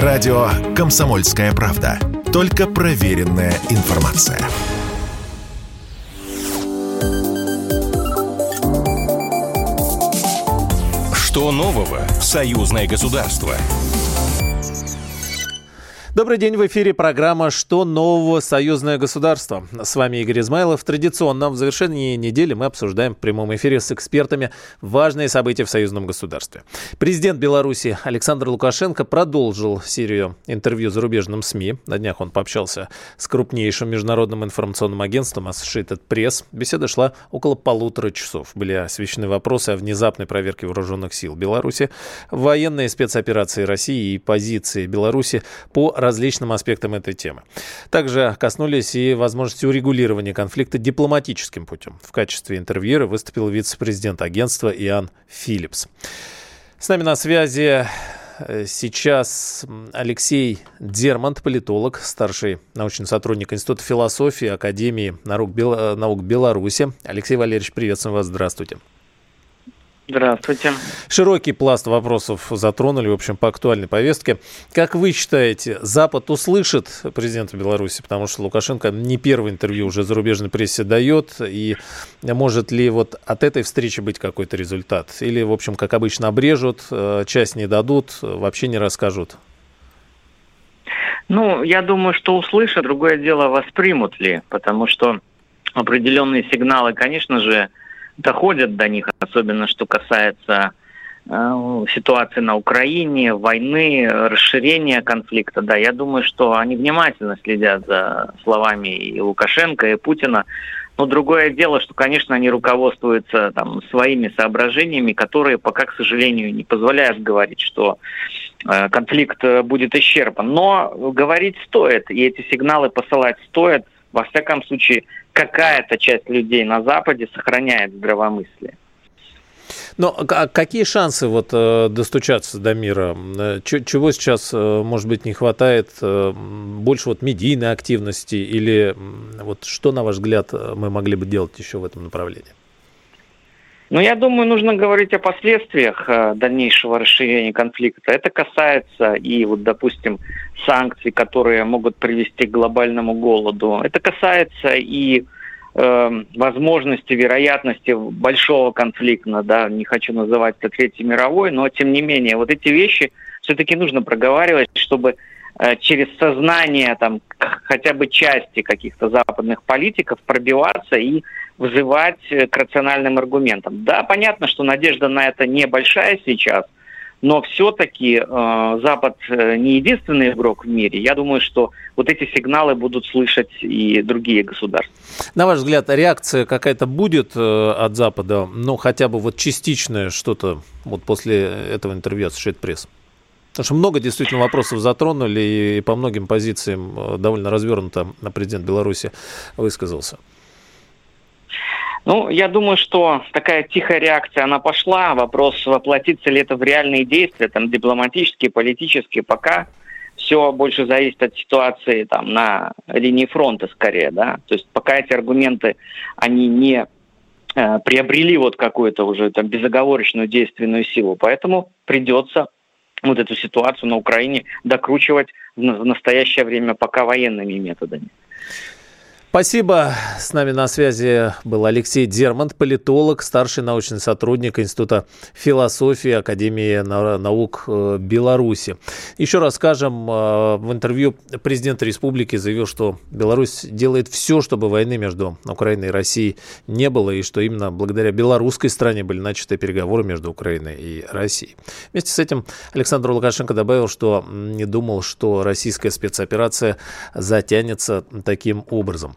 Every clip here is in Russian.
Радио «Комсомольская правда». Только проверенная информация. Что нового в союзное государство? Добрый день, в эфире программа «Что нового? Союзное государство». С вами Игорь Измайлов. Традиционно в завершении недели мы обсуждаем в прямом эфире с экспертами важные события в союзном государстве. Президент Беларуси Александр Лукашенко продолжил серию интервью зарубежным СМИ. На днях он пообщался с крупнейшим международным информационным агентством Associated Press. Беседа шла около полутора часов. Были освещены вопросы о внезапной проверке вооруженных сил Беларуси, военные спецоперации России и позиции Беларуси по различным аспектам этой темы. Также коснулись и возможности урегулирования конфликта дипломатическим путем. В качестве интервьюера выступил вице-президент агентства Иоанн Филлипс. С нами на связи э, сейчас Алексей Дермант, политолог, старший научный сотрудник Института философии Академии наук, Бел... наук Беларуси. Алексей Валерьевич, приветствуем вас, здравствуйте. Здравствуйте. Широкий пласт вопросов затронули, в общем, по актуальной повестке. Как вы считаете, Запад услышит президента Беларуси, потому что Лукашенко не первое интервью уже зарубежной прессе дает, и может ли вот от этой встречи быть какой-то результат? Или, в общем, как обычно, обрежут, э, часть не дадут, вообще не расскажут? Ну, я думаю, что услышат, другое дело, воспримут ли, потому что определенные сигналы, конечно же, доходят до них, особенно что касается э, ситуации на Украине, войны, расширения конфликта. Да, я думаю, что они внимательно следят за словами и Лукашенко, и Путина. Но другое дело, что, конечно, они руководствуются там, своими соображениями, которые пока, к сожалению, не позволяют говорить, что э, конфликт будет исчерпан. Но говорить стоит, и эти сигналы посылать стоит. Во всяком случае, какая-то часть людей на Западе сохраняет здравомыслие. Но а какие шансы вот э, достучаться до мира? Э, чего сейчас, э, может быть, не хватает? Больше вот медийной активности или вот что, на ваш взгляд, мы могли бы делать еще в этом направлении? Ну, я думаю, нужно говорить о последствиях дальнейшего расширения конфликта. Это касается и, вот, допустим, санкций, которые могут привести к глобальному голоду. Это касается и э, возможности, вероятности большого конфликта, да, не хочу называть это Третьей мировой, но тем не менее, вот эти вещи все-таки нужно проговаривать, чтобы э, через сознание там хотя бы части каких-то западных политиков пробиваться и вызывать к рациональным аргументам. Да, понятно, что надежда на это небольшая сейчас – но все-таки э, Запад э, не единственный игрок в мире. Я думаю, что вот эти сигналы будут слышать и другие государства. На ваш взгляд, реакция какая-то будет э, от Запада, ну хотя бы вот частичное что-то вот после этого интервью Шейд Пресс? Потому что много действительно вопросов затронули, и по многим позициям э, довольно развернуто президент Беларуси высказался. Ну, я думаю, что такая тихая реакция, она пошла. Вопрос, воплотится ли это в реальные действия, там, дипломатические, политические, пока все больше зависит от ситуации там на линии фронта скорее, да. То есть пока эти аргументы, они не э, приобрели вот какую-то уже там безоговорочную действенную силу. Поэтому придется вот эту ситуацию на Украине докручивать в настоящее время пока военными методами. Спасибо. С нами на связи был Алексей Дермант, политолог, старший научный сотрудник Института философии Академии наук э, Беларуси. Еще раз скажем, э, в интервью президент республики заявил, что Беларусь делает все, чтобы войны между Украиной и Россией не было, и что именно благодаря белорусской стране были начаты переговоры между Украиной и Россией. Вместе с этим Александр Лукашенко добавил, что не думал, что российская спецоперация затянется таким образом.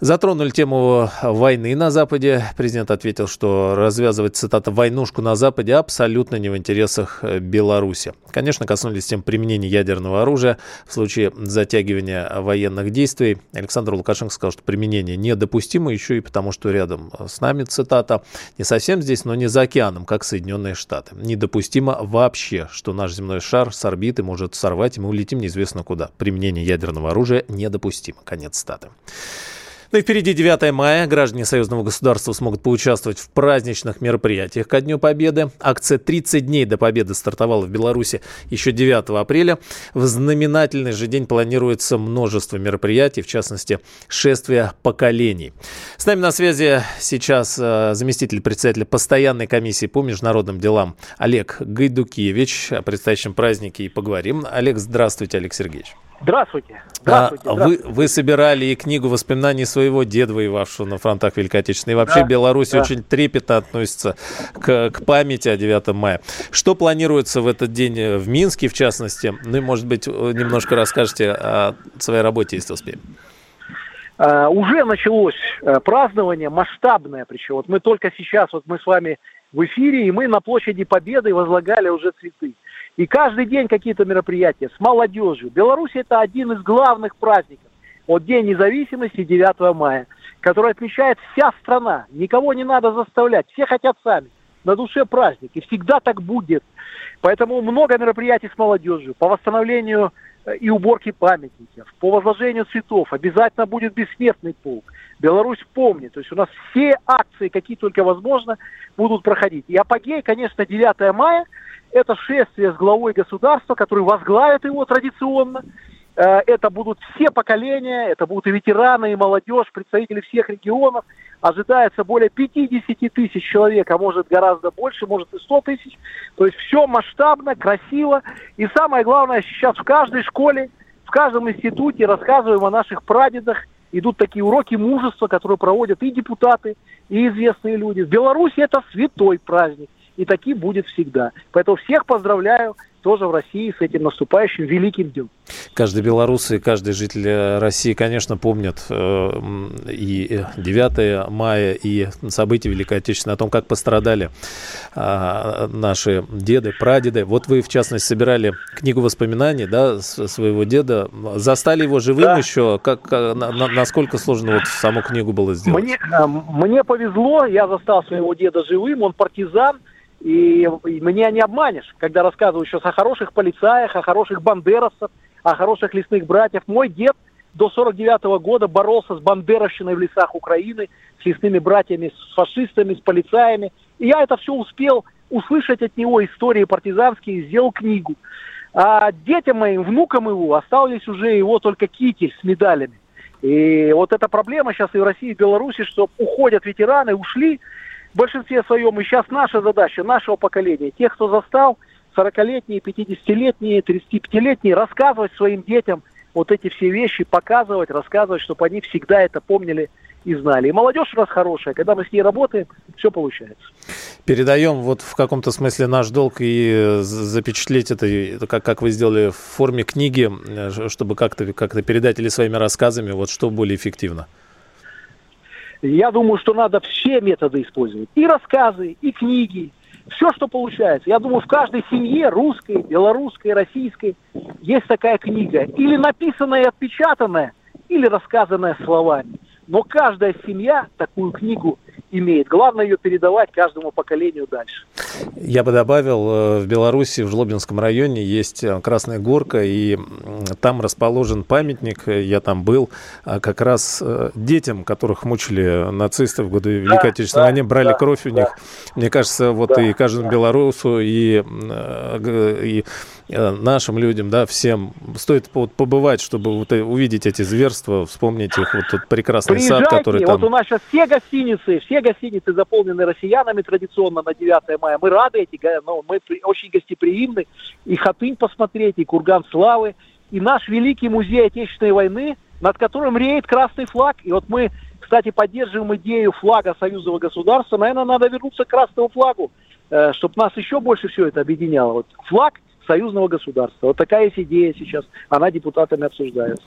Затронули тему войны на Западе. Президент ответил, что развязывать, цитата, «войнушку на Западе» абсолютно не в интересах Беларуси. Конечно, коснулись тем применения ядерного оружия в случае затягивания военных действий. Александр Лукашенко сказал, что применение недопустимо еще и потому, что рядом с нами, цитата, «не совсем здесь, но не за океаном, как Соединенные Штаты. Недопустимо вообще, что наш земной шар с орбиты может сорвать, и мы улетим неизвестно куда. Применение ядерного оружия недопустимо». Конец цитаты. Ну и впереди 9 мая. Граждане союзного государства смогут поучаствовать в праздничных мероприятиях ко Дню Победы. Акция «30 дней до Победы» стартовала в Беларуси еще 9 апреля. В знаменательный же день планируется множество мероприятий, в частности, шествие поколений. С нами на связи сейчас э, заместитель председателя постоянной комиссии по международным делам Олег Гайдукевич. О предстоящем празднике и поговорим. Олег, здравствуйте, Олег Сергеевич. Здравствуйте. Здравствуйте, а, Вы, вы собирали и книгу воспоминаний своего деда, воевавшего на фронтах Великой Отечественной. И вообще да, Беларусь да. очень трепетно относится к, к памяти о 9 мая. Что планируется в этот день э, в Минске, в частности? Ну и, может быть, немножко расскажете о своей работе, если успеем. Uh, уже началось uh, празднование масштабное, причем вот мы только сейчас, вот мы с вами в эфире, и мы на площади Победы возлагали уже цветы. И каждый день какие-то мероприятия с молодежью. Беларусь это один из главных праздников. Вот День независимости 9 мая, который отмечает вся страна. Никого не надо заставлять, все хотят сами. На душе праздник, и всегда так будет. Поэтому много мероприятий с молодежью по восстановлению э, и уборке памятников, по возложению цветов. Обязательно будет бессмертный полк. Беларусь помнит. То есть у нас все акции, какие только возможно, будут проходить. И апогей, конечно, 9 мая – это шествие с главой государства, который возглавит его традиционно. Э, это будут все поколения, это будут и ветераны, и молодежь, представители всех регионов. Ожидается более 50 тысяч человек, а может гораздо больше, может и 100 тысяч. То есть все масштабно, красиво. И самое главное, сейчас в каждой школе, в каждом институте рассказываем о наших прадедах. Идут такие уроки мужества, которые проводят и депутаты, и известные люди. В Беларуси это святой праздник и таким будет всегда. Поэтому всех поздравляю тоже в России с этим наступающим великим днем. Каждый белорус и каждый житель э, России, конечно, помнят э, и 9 мая, и события Великой Отечественной, о том, как пострадали э, наши деды, прадеды. Вот вы, в частности, собирали книгу воспоминаний да, своего деда. Застали его живым да. еще? Как, на, насколько сложно вот саму книгу было сделать? Мне, э, мне повезло, я застал своего деда живым, он партизан, и, и меня не обманешь, когда рассказываю сейчас о хороших полицаях, о хороших бандеровцах, о хороших лесных братьях. Мой дед до 49 -го года боролся с бандеровщиной в лесах Украины, с лесными братьями, с фашистами, с полицаями. И я это все успел услышать от него истории партизанские, сделал книгу. А детям моим, внукам его, остались уже его только китель с медалями. И вот эта проблема сейчас и в России, и в Беларуси, что уходят ветераны, ушли, большинстве своем. И сейчас наша задача, нашего поколения, тех, кто застал, 40-летние, 50-летние, 35-летние, рассказывать своим детям вот эти все вещи, показывать, рассказывать, чтобы они всегда это помнили и знали. И молодежь у нас хорошая, когда мы с ней работаем, все получается. Передаем вот в каком-то смысле наш долг и запечатлеть это, как, как вы сделали в форме книги, э, чтобы как-то как передать или своими рассказами, вот что более эффективно. Я думаю, что надо все методы использовать. И рассказы, и книги, все, что получается. Я думаю, в каждой семье, русской, белорусской, российской, есть такая книга. Или написанная и отпечатанная, или рассказанная словами. Но каждая семья такую книгу имеет. Главное ее передавать каждому поколению дальше. Я бы добавил, э, в Беларуси, в Жлобинском районе есть э, Красная Горка, и там расположен памятник, э, я там был, а как раз детям, которых мучили нацисты в годы Великой да, Отечественной да, войны, брали да, кровь у да. них. Мне кажется, вот да, и каждому да. белорусу, и, и нашим людям, да, всем стоит побывать, чтобы вот увидеть эти зверства, вспомнить их, вот тот прекрасный Приезжайте, сад, который там... вот у нас сейчас все гостиницы, все гостиницы заполнены россиянами традиционно на 9 мая. Мы рады эти, ну, мы очень гостеприимны. И Хатынь посмотреть, и Курган Славы, и наш великий музей Отечественной войны, над которым реет красный флаг. И вот мы, кстати, поддерживаем идею флага союзного государства. Наверное, надо вернуться к красному флагу, э, чтобы нас еще больше все это объединяло. Вот флаг союзного государства. Вот такая есть идея сейчас. Она депутатами обсуждается.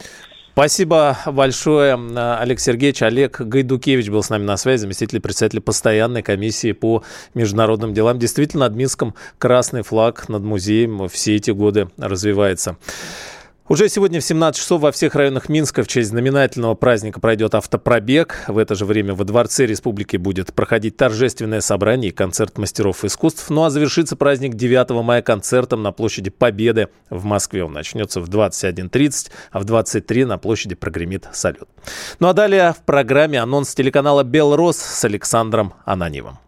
Спасибо большое, Олег Сергеевич. Олег Гайдукевич был с нами на связи, заместитель председателя постоянной комиссии по международным делам. Действительно, над Минском красный флаг над музеем все эти годы развивается. Уже сегодня в 17 часов во всех районах Минска в честь знаменательного праздника пройдет автопробег. В это же время во Дворце Республики будет проходить торжественное собрание и концерт мастеров искусств. Ну а завершится праздник 9 мая концертом на площади Победы в Москве. Он начнется в 21.30, а в 23 на площади прогремит салют. Ну а далее в программе анонс телеканала «Белрос» с Александром Ананьевым.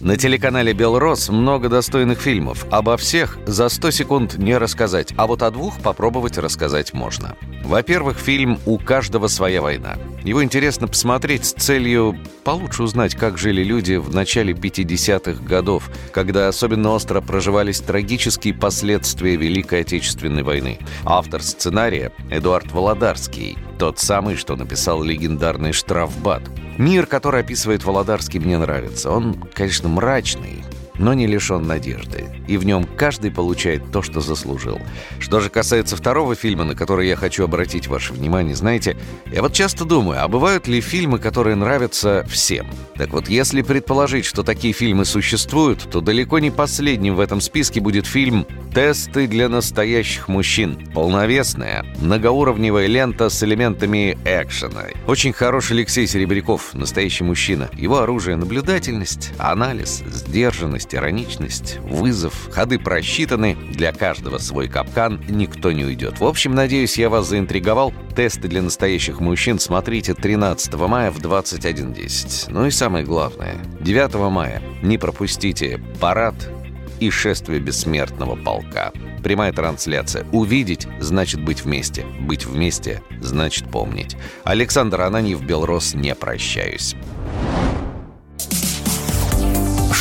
На телеканале «Белрос» много достойных фильмов. Обо всех за 100 секунд не рассказать, а вот о двух попробовать рассказать можно. Во-первых, фильм «У каждого своя война». Его интересно посмотреть с целью получше узнать, как жили люди в начале 50-х годов, когда особенно остро проживались трагические последствия Великой Отечественной войны. Автор сценария – Эдуард Володарский, тот самый, что написал легендарный «Штрафбат». Мир, который описывает Володарский, мне нравится. Он, конечно, мрачный, но не лишен надежды. И в нем каждый получает то, что заслужил. Что же касается второго фильма, на который я хочу обратить ваше внимание, знаете, я вот часто думаю, а бывают ли фильмы, которые нравятся всем? Так вот, если предположить, что такие фильмы существуют, то далеко не последним в этом списке будет фильм «Тесты для настоящих мужчин». Полновесная, многоуровневая лента с элементами экшена. Очень хороший Алексей Серебряков, настоящий мужчина. Его оружие – наблюдательность, анализ, сдержанность, ироничность, вызов, ходы просчитаны, для каждого свой капкан, никто не уйдет. В общем, надеюсь, я вас заинтриговал. Тесты для настоящих мужчин смотрите 13 мая в 21.10. Ну и самое главное, 9 мая не пропустите парад и шествие бессмертного полка. Прямая трансляция. Увидеть – значит быть вместе. Быть вместе – значит помнить. Александр Ананьев, Белрос, не прощаюсь.